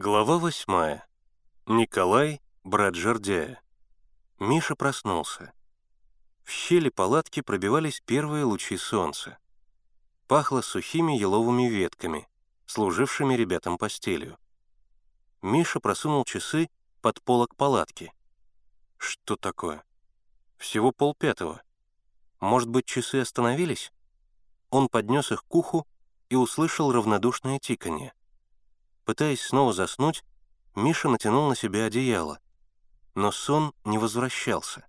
Глава восьмая. Николай, брат Жордяя. Миша проснулся. В щели палатки пробивались первые лучи солнца. Пахло сухими еловыми ветками, служившими ребятам постелью. Миша просунул часы под полок палатки. Что такое? Всего полпятого. Может быть, часы остановились? Он поднес их к уху и услышал равнодушное тиканье. Пытаясь снова заснуть, Миша натянул на себя одеяло. Но сон не возвращался.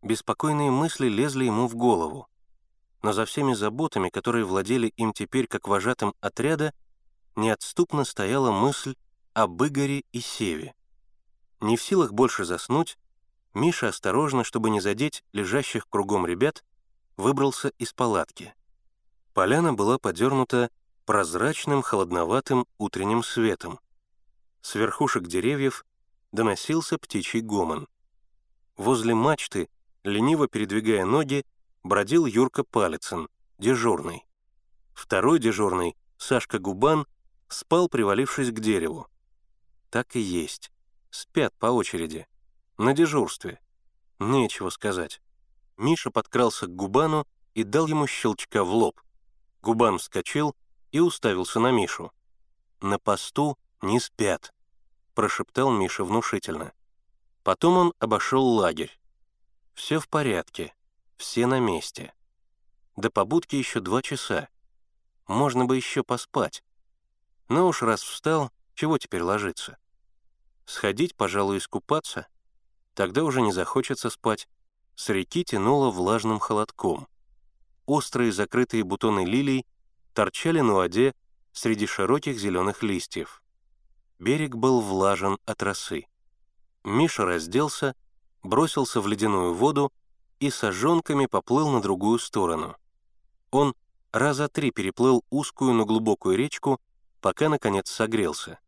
Беспокойные мысли лезли ему в голову. Но за всеми заботами, которые владели им теперь как вожатым отряда, неотступно стояла мысль об Игоре и Севе. Не в силах больше заснуть, Миша осторожно, чтобы не задеть лежащих кругом ребят, выбрался из палатки. Поляна была подернута прозрачным холодноватым утренним светом. С верхушек деревьев доносился птичий гомон. Возле мачты, лениво передвигая ноги, бродил Юрка Палицын, дежурный. Второй дежурный, Сашка Губан, спал, привалившись к дереву. Так и есть. Спят по очереди. На дежурстве. Нечего сказать. Миша подкрался к Губану и дал ему щелчка в лоб. Губан вскочил и уставился на Мишу. «На посту не спят», — прошептал Миша внушительно. Потом он обошел лагерь. «Все в порядке, все на месте. До побудки еще два часа. Можно бы еще поспать. Но уж раз встал, чего теперь ложиться? Сходить, пожалуй, искупаться? Тогда уже не захочется спать. С реки тянуло влажным холодком. Острые закрытые бутоны лилий торчали на воде среди широких зеленых листьев. Берег был влажен от росы. Миша разделся, бросился в ледяную воду и сожженками поплыл на другую сторону. Он раза три переплыл узкую, но глубокую речку, пока, наконец, согрелся.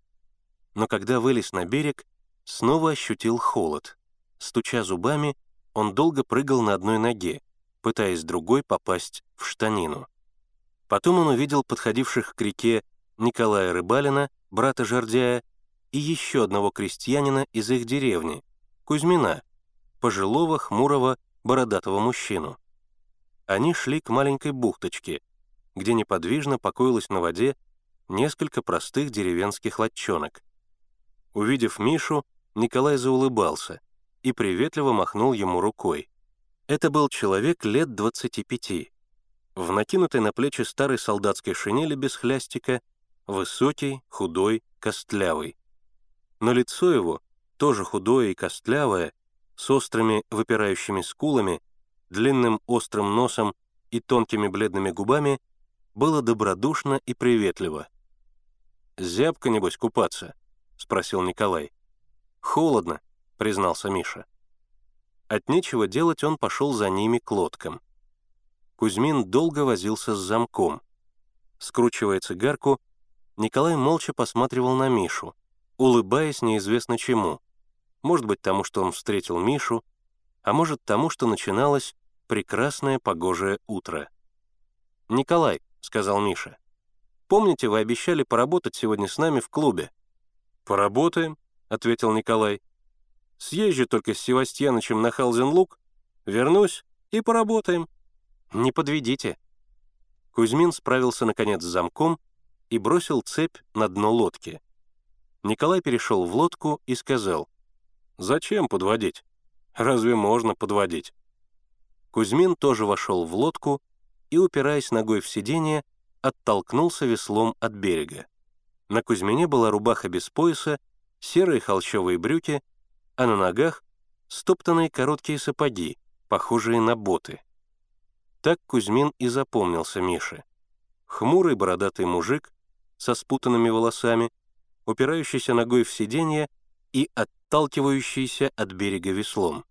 Но когда вылез на берег, снова ощутил холод. Стуча зубами, он долго прыгал на одной ноге, пытаясь другой попасть в штанину. Потом он увидел подходивших к реке Николая Рыбалина, брата Жордяя, и еще одного крестьянина из их деревни, Кузьмина, пожилого, хмурого, бородатого мужчину. Они шли к маленькой бухточке, где неподвижно покоилось на воде несколько простых деревенских лодчонок. Увидев Мишу, Николай заулыбался и приветливо махнул ему рукой. Это был человек лет 25, в накинутой на плечи старой солдатской шинели без хлястика, высокий, худой, костлявый. Но лицо его, тоже худое и костлявое, с острыми выпирающими скулами, длинным острым носом и тонкими бледными губами, было добродушно и приветливо. «Зябко, небось, купаться?» — спросил Николай. «Холодно», — признался Миша. От нечего делать он пошел за ними к лодкам — Кузьмин долго возился с замком. Скручивая цигарку, Николай молча посматривал на Мишу, улыбаясь неизвестно чему. Может быть, тому, что он встретил Мишу, а может, тому, что начиналось прекрасное погожее утро. «Николай», — сказал Миша, — «помните, вы обещали поработать сегодня с нами в клубе?» «Поработаем», — ответил Николай. «Съезжу только с Севастьянычем на Халзенлук, вернусь и поработаем». «Не подведите». Кузьмин справился, наконец, с замком и бросил цепь на дно лодки. Николай перешел в лодку и сказал, «Зачем подводить? Разве можно подводить?» Кузьмин тоже вошел в лодку и, упираясь ногой в сиденье, оттолкнулся веслом от берега. На Кузьмине была рубаха без пояса, серые холщовые брюки, а на ногах — стоптанные короткие сапоги, похожие на боты. Так Кузьмин и запомнился Мише. Хмурый бородатый мужик со спутанными волосами, упирающийся ногой в сиденье и отталкивающийся от берега веслом.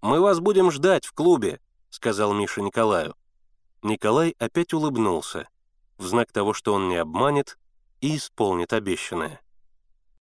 «Мы вас будем ждать в клубе», — сказал Миша Николаю. Николай опять улыбнулся, в знак того, что он не обманет и исполнит обещанное.